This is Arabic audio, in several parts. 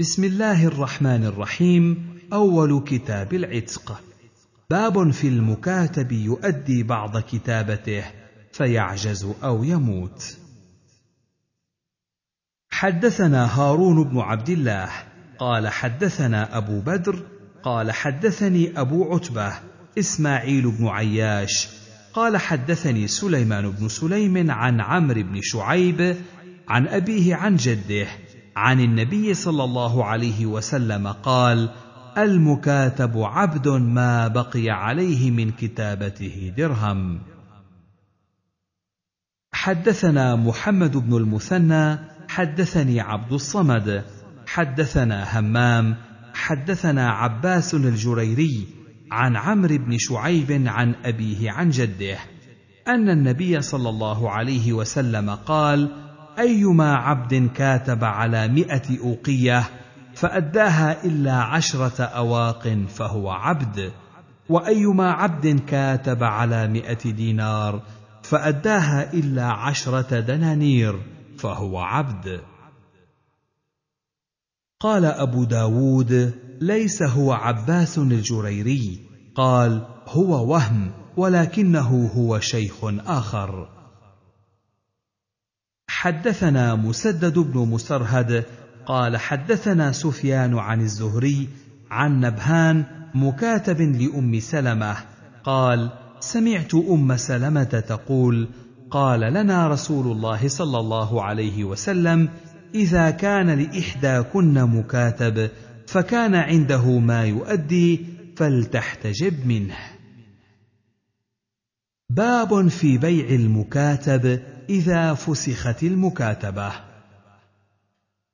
بسم الله الرحمن الرحيم أول كتاب العتق. باب في المكاتب يؤدي بعض كتابته فيعجز أو يموت. حدثنا هارون بن عبد الله قال حدثنا أبو بدر قال حدثني أبو عتبة إسماعيل بن عياش قال حدثني سليمان بن سليم عن عمرو بن شعيب عن أبيه عن جده عن النبي صلى الله عليه وسلم قال المكاتب عبد ما بقي عليه من كتابته درهم. حدثنا محمد بن المثنى حدثني عبد الصمد حدثنا همام حدثنا عباس الجريري عن عمرو بن شعيب عن أبيه عن جده أن النبي صلى الله عليه وسلم قال أيما عبد كاتب على مائه أوقية فأداها إلا عشرة أواق فهو عبد. وأيما عبد كاتب على مائه دينار فأداها إلا عشرة دنانير فهو عبد. قال أبو داود ليس هو عباس الجريري. قال هو وهم ولكنه هو شيخ آخر. حدثنا مسدد بن مسرهد قال حدثنا سفيان عن الزهري عن نبهان مكاتب لأم سلمة قال سمعت أم سلمة تقول قال لنا رسول الله صلى الله عليه وسلم إذا كان لإحداكن مكاتب فكان عنده ما يؤدي فلتحتجب منه. باب في بيع المكاتب إذا فسخت المكاتبة.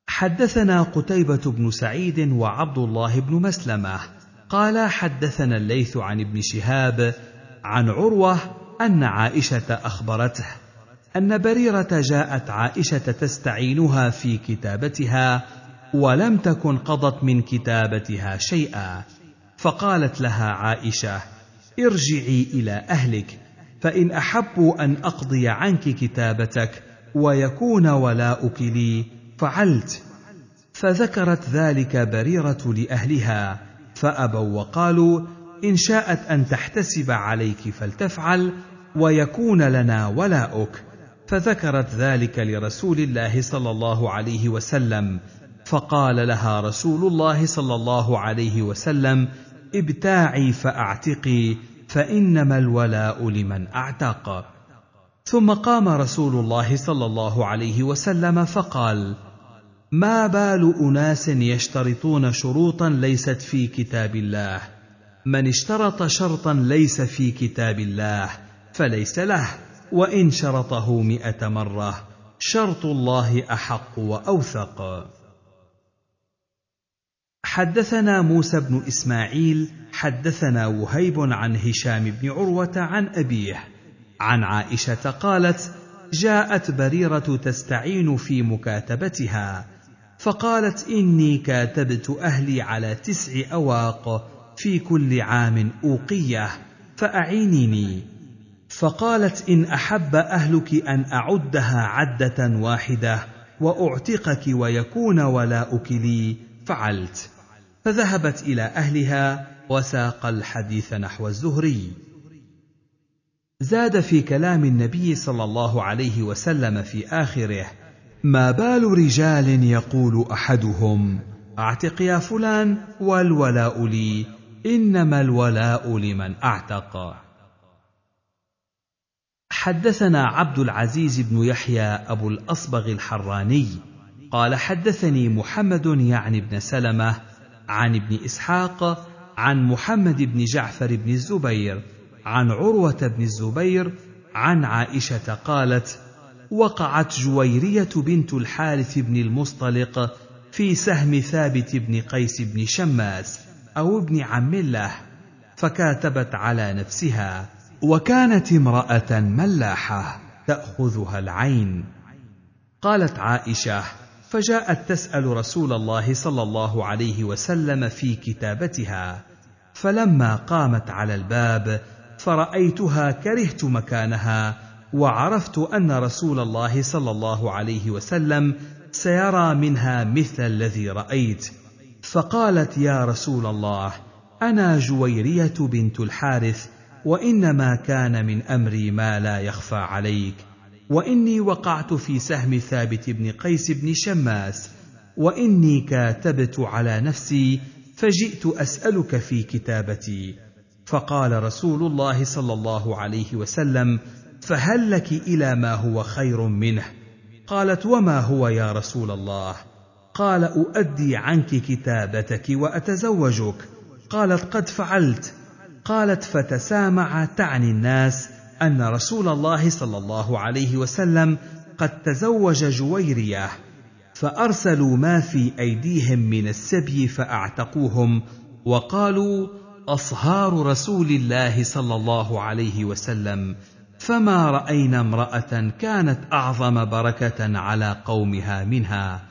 حدثنا قتيبة بن سعيد وعبد الله بن مسلمة. قال حدثنا الليث عن ابن شهاب عن عروة أن عائشة أخبرته أن بريرة جاءت عائشة تستعينها في كتابتها ولم تكن قضت من كتابتها شيئا فقالت لها عائشة ارجعي إلى أهلك فإن احبوا أن أقضي عنك كتابتك ويكون ولاؤك لي فعلت. فذكرت ذلك بريرة لأهلها فابوا وقالوا إن شاءت أن تحتسب عليك فلتفعل ويكون لنا ولاؤك. فذكرت ذلك لرسول الله صلى الله عليه وسلم فقال لها رسول الله صلى الله عليه وسلم ابتاعي فأعتقي فإنما الولاء لمن أعتق. ثم قام رسول الله صلى الله عليه وسلم فقال ما بال أناس يشترطون شروطا ليست في كتاب الله؟ من اشترط شرطا ليس في كتاب الله فليس له وإن شرطه مائه مرة شرط الله أحق وأوثق. حدثنا موسى بن إسماعيل حدثنا وهيب عن هشام بن عروة عن أبيه. عن عائشة قالت جاءت بريرة تستعين في مكاتبتها فقالت إني كاتبت أهلي على تسع أواق في كل عام أوقية فأعينيني. فقالت إن أحب أهلك أن أعدها عدة واحدة وأعتقك ويكون ولاؤك لي فعلت. فذهبت إلى أهلها وساق الحديث نحو الزهري. زاد في كلام النبي صلى الله عليه وسلم في آخره ما بال رجال يقول أحدهم اعتق يا فلان والولاء لي إنما الولاء لمن اعتق حدثنا عبد العزيز بن يحيى أبو الأصبغ الحراني قال حدثني محمد يعني بن سلمة عن ابن إسحاق عن محمد بن جعفر بن الزبير عن عروة بن الزبير عن عائشة قالت وقعت جويرية بنت الحارث بن المصطلق في سهم ثابت بن قيس بن شماس أو ابن عم له فكاتبت على نفسها وكانت امرأة ملاحة تأخذها العين. قالت عائشة فجاءت تسأل رسول الله صلى الله عليه وسلم في كتابتها فلما قامت على الباب فرأيتها كرهت مكانها وعرفت أن رسول الله صلى الله عليه وسلم سيرى منها مثل الذي رأيت. فقالت يا رسول الله أنا جويرية بنت الحارث وإنما كان من أمري ما لا يخفى عليك. وإني وقعت في سهم ثابت بن قيس بن شماس وإني كاتبت على نفسي فجئت أسألك في كتابتي. فقال رسول الله صلى الله عليه وسلم فهل لك إلى ما هو خير منه؟ قالت وما هو يا رسول الله؟ قال أؤدي عنك كتابتك وأتزوجك. قالت قد فعلت. قالت فتسامع تعني الناس أن رسول الله صلى الله عليه وسلم قد تزوج جويرية فأرسلوا ما في أيديهم من السبي فأعتقوهم وقالوا أصهار رسول الله صلى الله عليه وسلم فما رأينا امرأة كانت أعظم بركة على قومها منها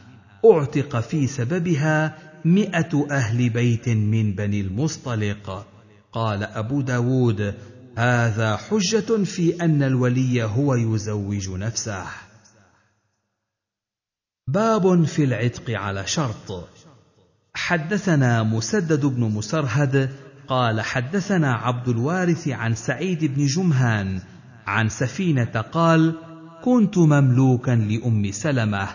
أعتق في سببها مئة أهل بيت من بني المصطلق. قال أبو داود هذا حجة في أن الولي هو يزوج نفسه. باب في العتق على شرط. حدثنا مسدد بن مسرهد قال حدثنا عبد الوارث عن سعيد بن جمهان عن سفينة قال كنت مملوكا لأم سلمة.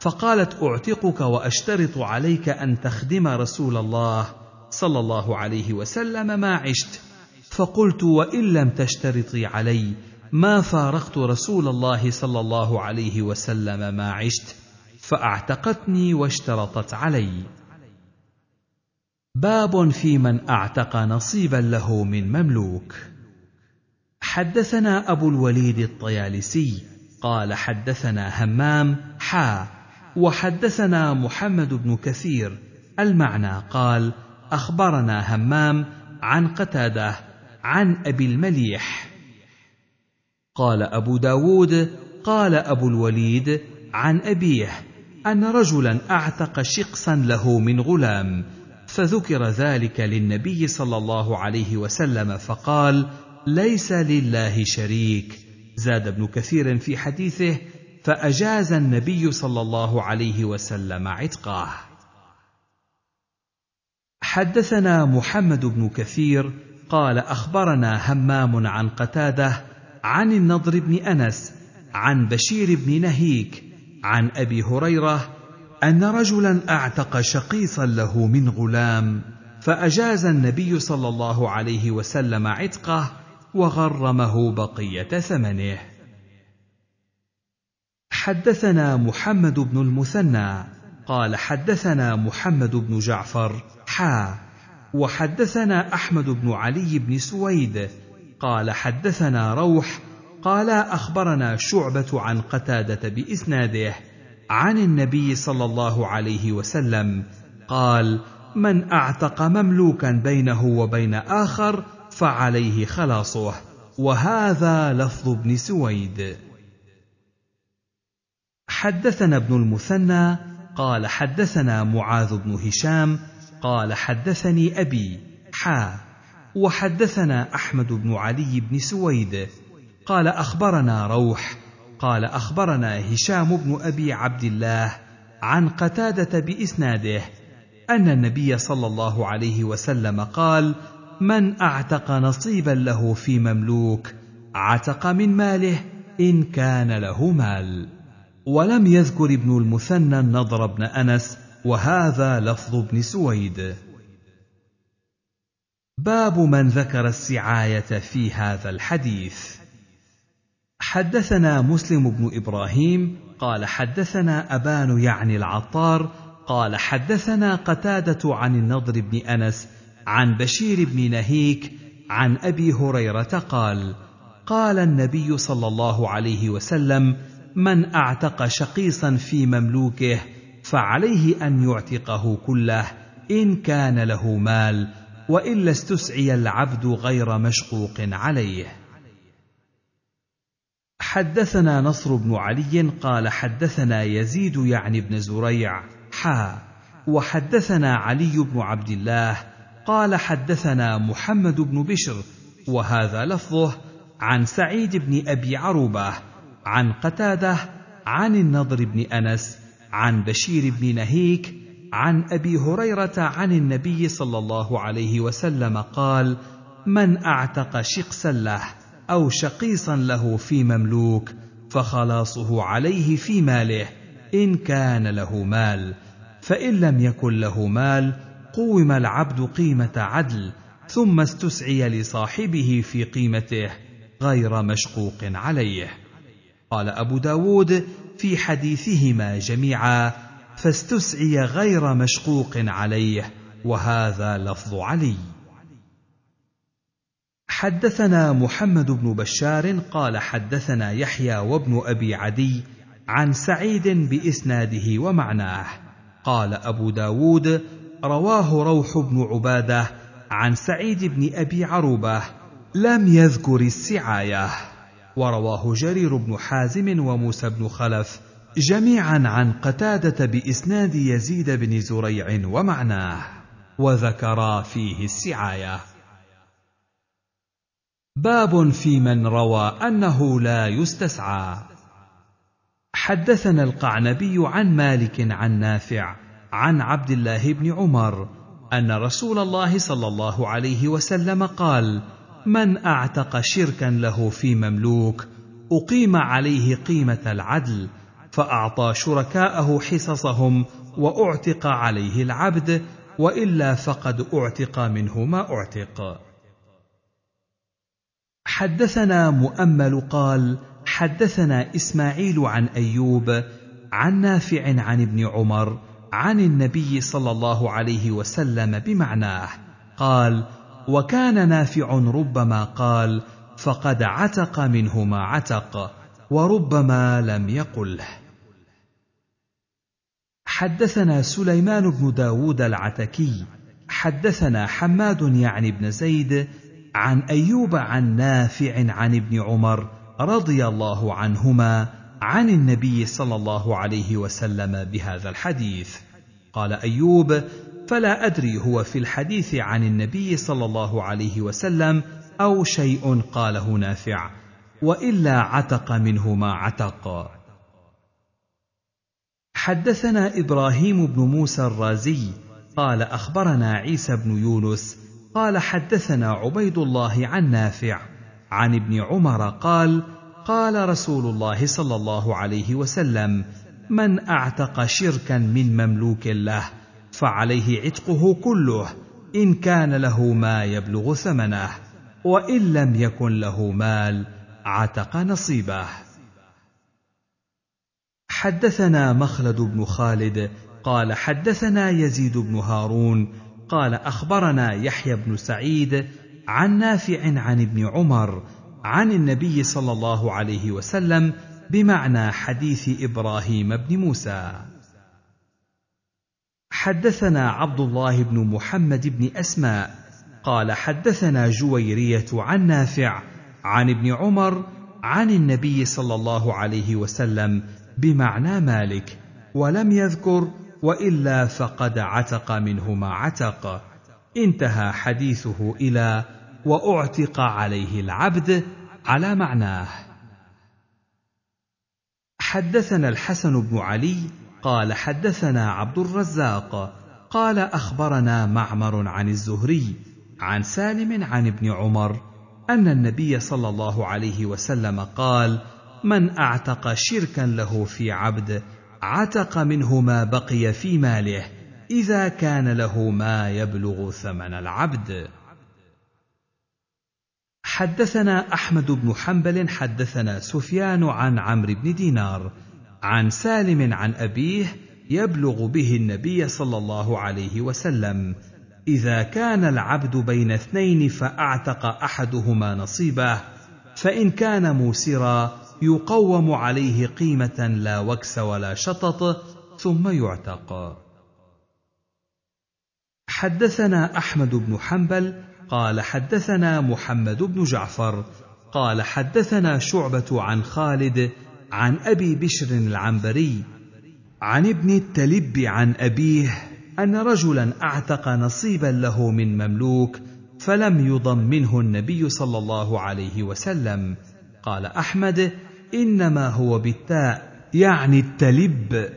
فقالت أعتقك وأشترط عليك أن تخدم رسول الله صلى الله عليه وسلم ما عشت. فقلت وإن لم تشترطي علي ما فارقت رسول الله صلى الله عليه وسلم ما عشت فأعتقتني واشترطت علي. باب في من أعتق نصيبا له من مملوك. حدثنا أبو الوليد الطيالسي قال حدثنا همام حا وحدثنا محمد بن كثير المعنى قال أخبرنا همام عن قتادة عن أبي المليح. قال أبو داود قال أبو الوليد عن أبيه أن رجلا أعتق شقصا له من غلام فذكر ذلك للنبي صلى الله عليه وسلم فقال ليس لله شريك زاد ابن كثير في حديثه فأجاز النبي صلى الله عليه وسلم عتقه حدثنا محمد بن كثير قال أخبرنا همام عن قتادة عن النضر بن أنس عن بشير بن نهيك عن أبي هريرة أن رجلا أعتق شقيصا له من غلام فأجاز النبي صلى الله عليه وسلم عتقه وغرمه بقية ثمنه. حدثنا محمد بن المثنى قال حدثنا محمد بن جعفر حا وحدثنا أحمد بن علي بن سويد قال حدثنا روح قال أخبرنا شعبة عن قتادة بإسناده عن النبي صلى الله عليه وسلم قال من أعتق مملوكا بينه وبين آخر فعليه خلاصه وهذا لفظ ابن سويد. حدثنا ابن المثنى قال حدثنا معاذ بن هشام قال حدثني أبي حا وحدثنا أحمد بن علي بن سويد. قال أخبرنا روح قال أخبرنا هشام بن أبي عبد الله عن قتادة بإسناده أن النبي صلى الله عليه وسلم قال من أعتق نصيبا له في مملوك عتق من ماله إن كان له مال ولم يذكر ابن المثنى النضر بن أنس وهذا لفظ ابن سويد. باب من ذكر السعاية في هذا الحديث. حدثنا مسلم بن إبراهيم قال حدثنا أبان يعني العطار قال حدثنا قتادة عن النضر بن أنس عن بشير بن نهيك عن أبي هريرة قال قال النبي صلى الله عليه وسلم من أعتق شقيصا في مملوكه فعليه أن يعتقه كله إن كان له مال والا استسعي العبد غير مشقوق عليه. حدثنا نصر بن علي قال حدثنا يزيد يعني بن زريع حا. وحدثنا علي بن عبد الله قال حدثنا محمد بن بشر وهذا لفظه عن سعيد بن أبي عروبة عن قتادة عن النضر بن أنس عن بشير بن نهيك عن أبي هريرة عن النبي صلى الله عليه وسلم قال من أعتق شقسا له أو شقيصا له في مملوك فخلاصه عليه في ماله إن كان له مال فإن لم يكن له مال قوم العبد قيمة عدل ثم استسعي لصاحبه في قيمته غير مشقوق عليه. قال أبو داود في حديثهما جميعا فاستسعي غير مشقوق عليه وهذا لفظ علي. حدثنا محمد بن بشار قال حدثنا يحيى وابن أبي عدي عن سعيد بإسناده ومعناه. قال أبو داود رواه روح بن عبادة عن سعيد بن أبي عروبة لم يذكر السعاية. ورواه جرير بن حازم وموسى بن خلف جميعا عن قتادة بإسناد يزيد بن زريع ومعناه وذكرا فيه السعاية. باب في من روى أنه لا يستسعى. حدثنا القعنبي عن مالك عن نافع عن عبد الله بن عمر أن رسول الله صلى الله عليه وسلم قال من أعتق شركا له في مملوك أقيم عليه قيمة العدل فأعطى شركاءه حصصهم وأعتق عليه العبد وإلا فقد أعتق منه ما أعتق. حدثنا مؤمل قال حدثنا إسماعيل عن أيوب عن نافع عن ابن عمر عن النبي صلى الله عليه وسلم بمعناه قال وكان نافع ربما قال فقد عتق منه ما عتق وربما لم يقله حدثنا سليمان بن داود العتكي حدثنا حماد يعني بن زيد عن أيوب عن نافع عن ابن عمر رضي الله عنهما عن النبي صلى الله عليه وسلم بهذا الحديث. قال أيوب فلا أدري هو في الحديث عن النبي صلى الله عليه وسلم أو شيء قاله نافع وإلا عتق منه ما عتق. حدثنا إبراهيم بن موسى الرازي قال أخبرنا عيسى بن يونس قال حدثنا عبيد الله عن نافع عن ابن عمر قال قال رسول الله صلى الله عليه وسلم من أعتق شركا من مملوك له فعليه عتقه كله إن كان له ما يبلغ ثمنه وإن لم يكن له مال عتق نصيبه. حدثنا مخلد بن خالد قال حدثنا يزيد بن هارون قال أخبرنا يحيى بن سعيد عن نافع عن ابن عمر عن النبي صلى الله عليه وسلم بمعنى حديث إبراهيم بن موسى. حدثنا عبد الله بن محمد بن أسماء قال حدثنا جويرية عن نافع عن ابن عمر عن النبي صلى الله عليه وسلم بمعنى مالك ولم يذكر وإلا فقد عتق منه ما عتق. انتهى حديثه إلى وأعتق عليه العبد على معناه. حدثنا الحسن بن علي قال حدثنا عبد الرزاق قال أخبرنا معمر عن الزهري عن سالم عن ابن عمر أن النبي صلى الله عليه وسلم قال من أعتق شركا له في عبد عتق منه ما بقي في ماله إذا كان له ما يبلغ ثمن العبد. حدثنا أحمد بن حنبل حدثنا سفيان عن عمرو بن دينار عن سالم عن أبيه يبلغ به النبي صلى الله عليه وسلم إذا كان العبد بين اثنين فأعتق أحدهما نصيبه فإن كان موسرا يقوم عليه قيمة لا وكس ولا شطط ثم يعتق. حدثنا أحمد بن حنبل قال حدثنا محمد بن جعفر قال حدثنا شعبة عن خالد عن أبي بشر العنبري عن ابن التلب عن أبيه أن رجلا أعتق نصيبا له من مملوك فلم يضمنه النبي صلى الله عليه وسلم. قال أحمد إنما هو بالتاء يعني التلب.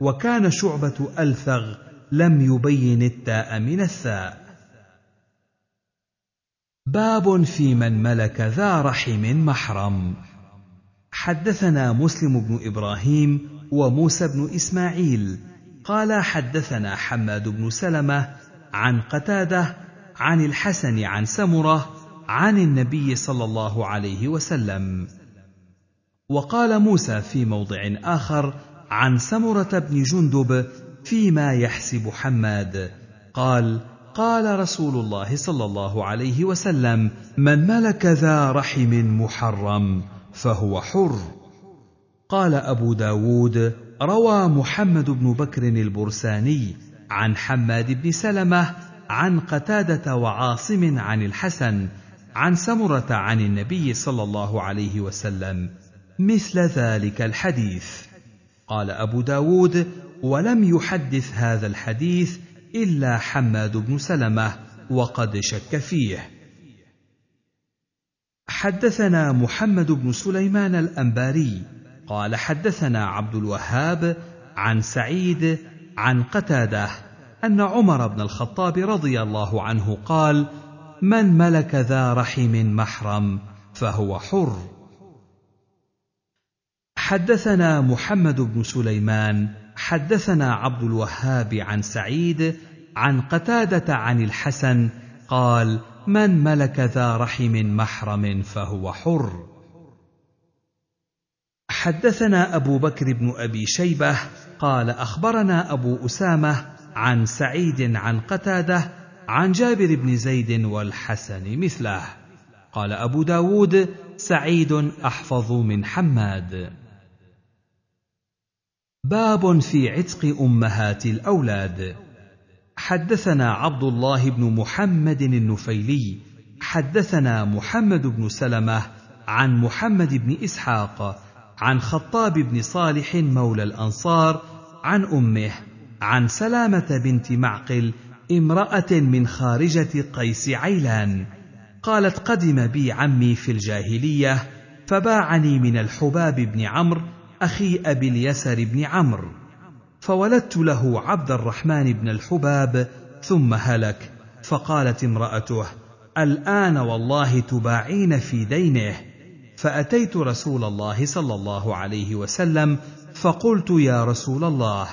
وكان شعبة ألثغ لم يبين التاء من الثاء. باب في من ملك ذا رحم محرم. حدثنا مسلم بن إبراهيم وموسى بن إسماعيل. قال حدثنا حماد بن سلمة عن قتادة عن الحسن عن سمرة عن النبي صلى الله عليه وسلم. وقال موسى في موضع آخر عن سمرة بن جندب فيما يحسب حماد. قال قال رسول الله صلى الله عليه وسلم من ملك ذا رحم محرم فهو حر. قال أبو داود روى محمد بن بكر البرساني عن حماد بن سلمة عن قتادة وعاصم عن الحسن عن سمرة عن النبي صلى الله عليه وسلم مثل ذلك الحديث. قال أبو داود ولم يحدث هذا الحديث إلا حماد بن سلمة وقد شك فيه. حدثنا محمد بن سليمان الأنباري قال حدثنا عبد الوهاب عن سعيد عن قتادة أن عمر بن الخطاب رضي الله عنه قال من ملك ذا رحم محرم فهو حر. حدثنا محمد بن سليمان حدثنا عبد الوهاب عن سعيد عن قتادة عن الحسن قال من ملك ذا رحم محرم فهو حر. حدثنا أبو بكر بن أبي شيبة قال أخبرنا أبو أسامة عن سعيد عن قتادة عن جابر بن زيد والحسن مثله. قال أبو داود سعيد أحفظ من حماد. باب في عتق أمهات الأولاد. حدثنا عبد الله بن محمد النفيلي حدثنا محمد بن سلمة عن محمد بن إسحاق عن خطاب بن صالح مولى الأنصار عن أمه عن سلامة بنت معقل امرأة من خارجة قيس عيلان. قالت قدم بي عمي في الجاهلية فباعني من الحباب بن عمرو أخي أبي اليسر بن عمرو. فولدت له عبد الرحمن بن الحباب ثم هلك. فقالت امرأته الآن والله تباعين في دينه. فأتيت رسول الله صلى الله عليه وسلم فقلت يا رسول الله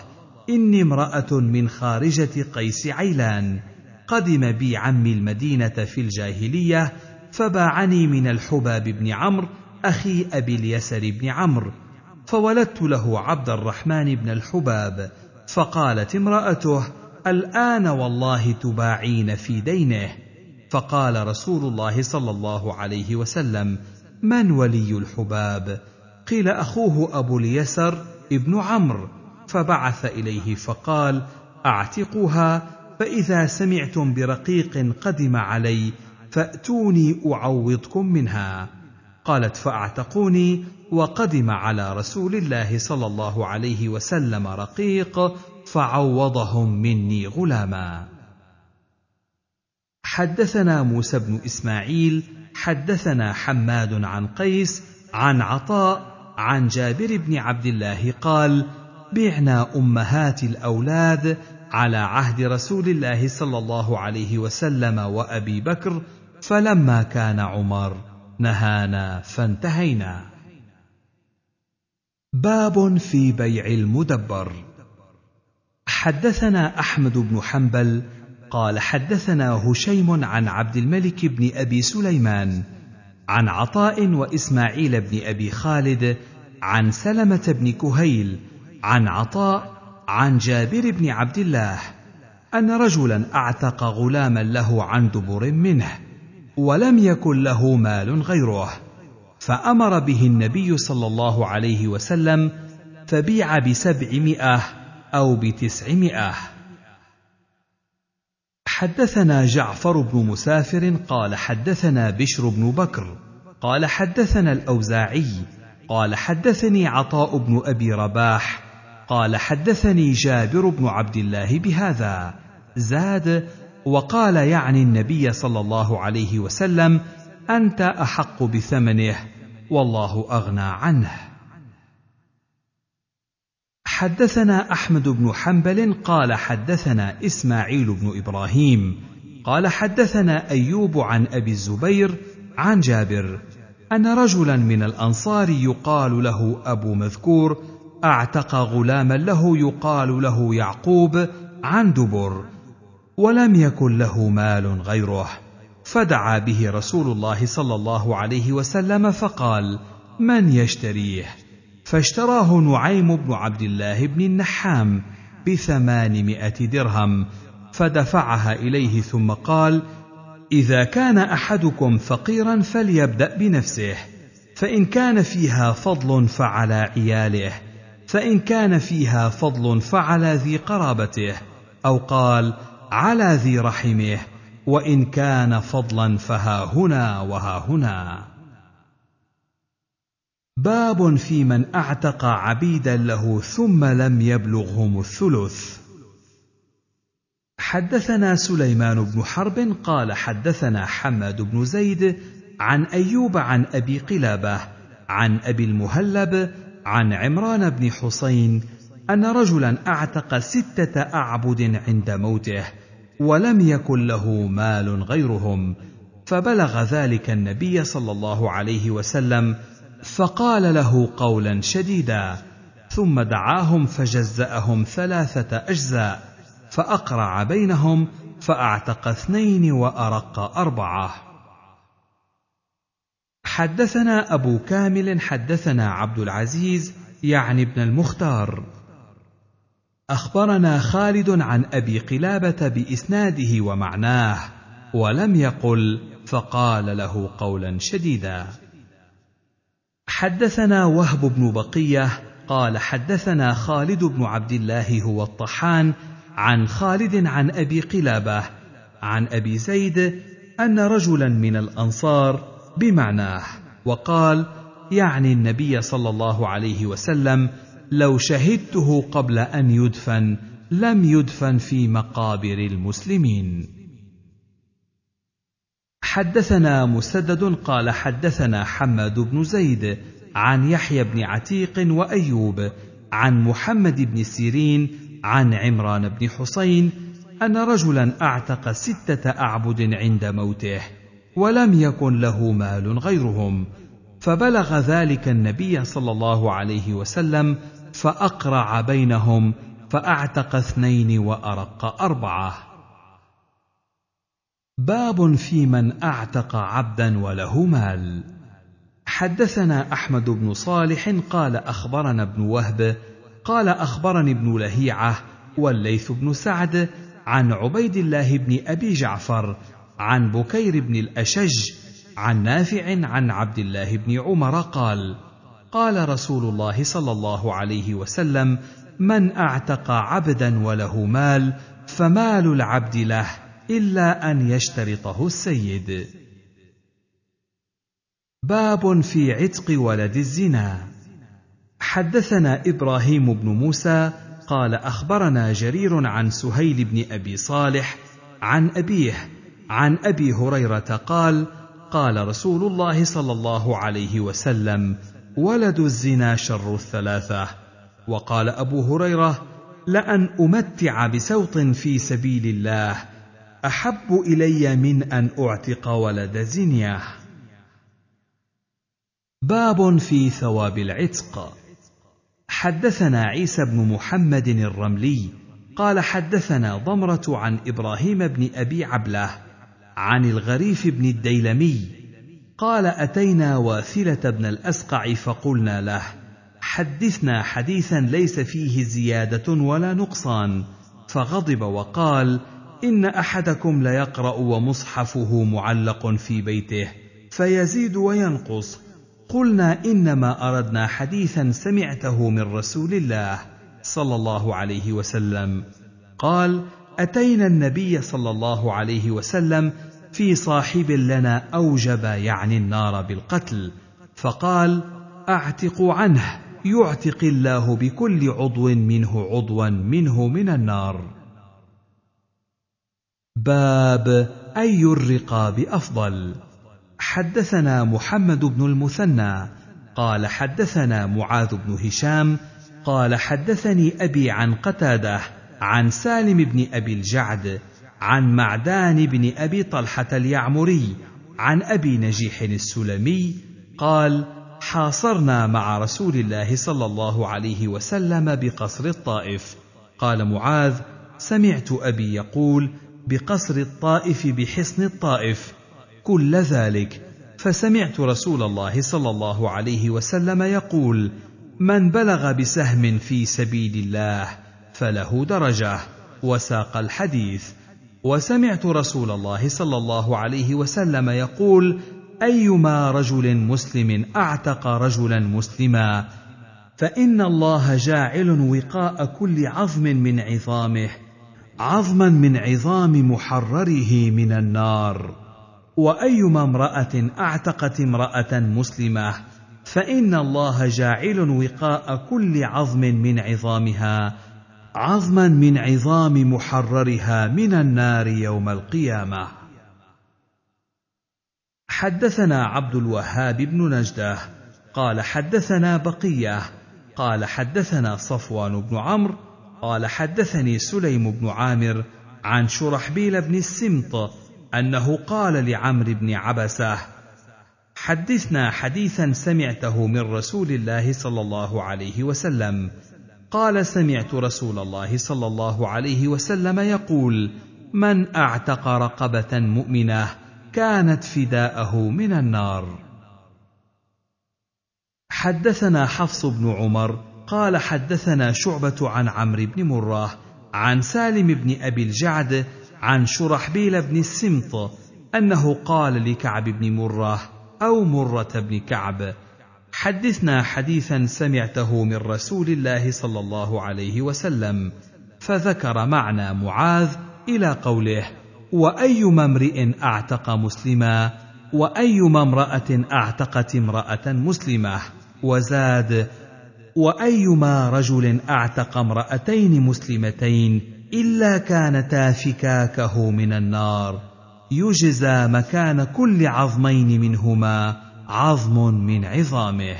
إني امرأة من خارجة قيس عيلان. قدم بي عمي المدينة في الجاهلية فباعني من الحباب بن عمرو أخي أبي اليسر بن عمرو. فولدت له عبد الرحمن بن الحباب فقالت امرأته الآن والله تباعين في دينه. فقال رسول الله صلى الله عليه وسلم من ولي الحباب؟ قيل أخوه أبو اليسر ابن عمرو. فبعث إليه فقال أعتقوها فإذا سمعتم برقيق قدم علي فأتوني أعوضكم منها. قالت فأعتقوني وقدم على رسول الله صلى الله عليه وسلم رقيق فعوضهم مني غلاما. حدثنا موسى بن إسماعيل حدثنا حماد عن قيس عن عطاء عن جابر بن عبد الله قال بعنا أمهات الأولاد على عهد رسول الله صلى الله عليه وسلم وأبي بكر فلما كان عمر نهانا فانتهينا. باب في بيع المدبر. حدثنا أحمد بن حنبل قال حدثنا هشيم عن عبد الملك بن أبي سليمان عن عطاء وإسماعيل بن أبي خالد عن سلمة بن كهيل عن عطاء عن جابر بن عبد الله أن رجلا أعتق غلاما له عن دبر منه ولم يكن له مال غيره. فأمر به النبي صلى الله عليه وسلم فبيع بسبعمائة أو بتسعمائة. حدثنا جعفر بن مسافر قال حدثنا بشر بن بكر قال حدثنا الأوزاعي قال حدثني عطاء بن أبي رباح قال حدثني جابر بن عبد الله بهذا. زاد وقال يعني النبي صلى الله عليه وسلم أنت أحق بثمنه والله أغنى عنه. حدثنا أحمد بن حنبل قال حدثنا إسماعيل بن إبراهيم قال حدثنا أيوب عن أبي الزبير عن جابر أن رجلا من الأنصار يقال له أبو مذكور أعتق غلاما له يقال له يعقوب عن دبر ولم يكن له مال غيره. فدعا به رسول الله صلى الله عليه وسلم فقال من يشتريه؟ فاشتراه نعيم بن عبد الله بن النحام بثمانمائة درهم فدفعها إليه ثم قال إذا كان أحدكم فقيرا فليبدأ بنفسه فإن كان فيها فضل فعلى عياله فإن كان فيها فضل فعلى ذي قرابته أو قال على ذي رحمه. وإن كان فضلا فها هنا وها هنا باب في من أعتق عبيدا له ثم لم يبلغهم الثلث. حدثنا سليمان بن حرب قال حدثنا حماد بن زيد عن أيوب عن أبي قلابة عن أبي المهلب عن عمران بن حسين أن رجلا أعتق ستة أعبد عند موته ولم يكن له مال غيرهم فبلغ ذلك النبي صلى الله عليه وسلم فقال له قولا شديدا ثم دعاهم فجزأهم ثلاثة أجزاء فأقرع بينهم فأعتق اثنين وأرق أربعة. حدثنا أبو كامل حدثنا عبد العزيز يعني ابن المختار. أخبرنا خالد عن أبي قلابة بإسناده ومعناه ولم يقل فقال له قولا شديدا. حدثنا وهب بن بقية قال حدثنا خالد بن عبد الله هو الطحان عن خالد عن أبي قلابة عن أبي زيد أن رجلا من الأنصار بمعناه وقال يعني النبي صلى الله عليه وسلم لو شهدته قبل أن يدفن لم يدفن في مقابر المسلمين. حدثنا مسدد قال حدثنا حماد بن زيد عن يحيى بن عتيق وأيوب عن محمد بن سيرين عن عمران بن حسين أن رجلا أعتق ستة أعبد عند موته ولم يكن له مال غيرهم. فبلغ ذلك النبي صلى الله عليه وسلم فأقرع بينهم فأعتق اثنين وأرق أربعة. باب في من أعتق عبدا وله مال. حدثنا أحمد بن صالح قال أخبرنا ابن وهب قال أخبرني ابن لهيعة والليث بن سعد عن عبيد الله بن أبي جعفر عن بكير بن الأشج عن نافع عن عبد الله بن عمر قال قال رسول الله صلى الله عليه وسلم من أعتق عبدا وله مال فمال العبد له إلا أن يشترطه السيد. باب في عتق ولد الزنا. حدثنا إبراهيم بن موسى قال أخبرنا جرير عن سهيل بن أبي صالح عن أبيه عن أبي هريرة قال قال رسول الله صلى الله عليه وسلم ولد الزنا شر الثلاثة وقال أبو هريرة لأن أمتع بسوط في سبيل الله أحب إلي من أن أعتق ولد زنية باب في ثواب العتق. حدثنا عيسى بن محمد الرملي قال حدثنا ضمرة عن إبراهيم بن أبي عبلة عن الغريف بن الديلمي قال أتينا واثلة بن الأسقع فقلنا له حدثنا حديثا ليس فيه زيادة ولا نقصان. فغضب وقال إن أحدكم ليقرأ ومصحفه معلق في بيته فيزيد وينقص. قلنا إنما أردنا حديثا سمعته من رسول الله صلى الله عليه وسلم. قال أتينا النبي صلى الله عليه وسلم في صاحب لنا أوجب يعني النار بالقتل فقال اعتقوا عنه يعتق الله بكل عضو منه عضوا منه من النار. باب أي الرقاب أفضل؟ حدثنا محمد بن المثنى قال حدثنا معاذ بن هشام قال حدثني أبي عن قتادة عن سالم بن أبي الجعد عن معدان بن أبي طلحة اليعمري عن أبي نجيح السلمي قال حاصرنا مع رسول الله صلى الله عليه وسلم بقصر الطائف قال معاذ سمعت أبي يقول بقصر الطائف بحصن الطائف كل ذلك فسمعت رسول الله صلى الله عليه وسلم يقول من بلغ بسهم في سبيل الله فله درجة. وساق الحديث. وسمعت رسول الله صلى الله عليه وسلم يقول أيما رجل مسلم أعتق رجلا مسلما فإن الله جاعل وقاء كل عظم من عظامه عظما من عظام محرره من النار. وأيما امرأة أعتقت امرأة مسلمة فإن الله جاعل وقاء كل عظم من عظامها. عظما من عظام محررها من النار يوم القيامة. حدثنا عبد الوهاب بن نجدة قال حدثنا بقية قال حدثنا صفوان بن عمرو قال حدثني سليم بن عامر عن شرحبيل بن السمط أنه قال لعمرو بن عبسة حدثنا حديثا سمعته من رسول الله صلى الله عليه وسلم قال سمعت رسول الله صلى الله عليه وسلم يقول من أعتق رقبة مؤمنة كانت فداءه من النار. حدثنا حفص بن عمر قال حدثنا شعبة عن عمرو بن مره عن سالم بن أبي الجعد عن شرحبيل بن السمط أنه قال لكعب بن مره أو مرة بن كعب حدثنا حديثا سمعته من رسول الله صلى الله عليه وسلم فذكر معنى معاذ إلى قوله وايما امرئ أعتق مسلما وايما امرأة أعتقت امرأة مسلمة؟ وزاد وأيما رجل أعتق امرأتين مسلمتين إلا كانتا فكاكه من النار يجزى مكان كل عظمين منهما عظم من عظامه.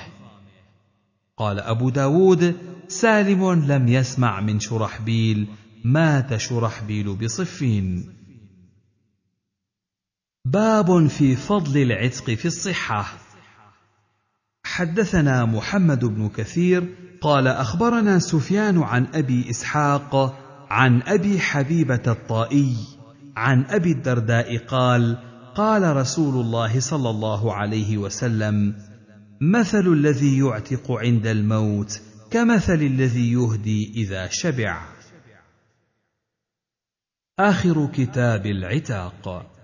قال أبو داود سالم لم يسمع من شرحبيل مات شرحبيل بصفين. باب في فضل العتق في الصحة. حدثنا محمد بن كثير قال أخبرنا سفيان عن أبي إسحاق عن أبي حبيبة الطائي عن أبي الدرداء قال قال رسول الله صلى الله عليه وسلم مثل الذي يعتق عند الموت كمثل الذي يهدي إذا شبع. آخر كتاب العتاق.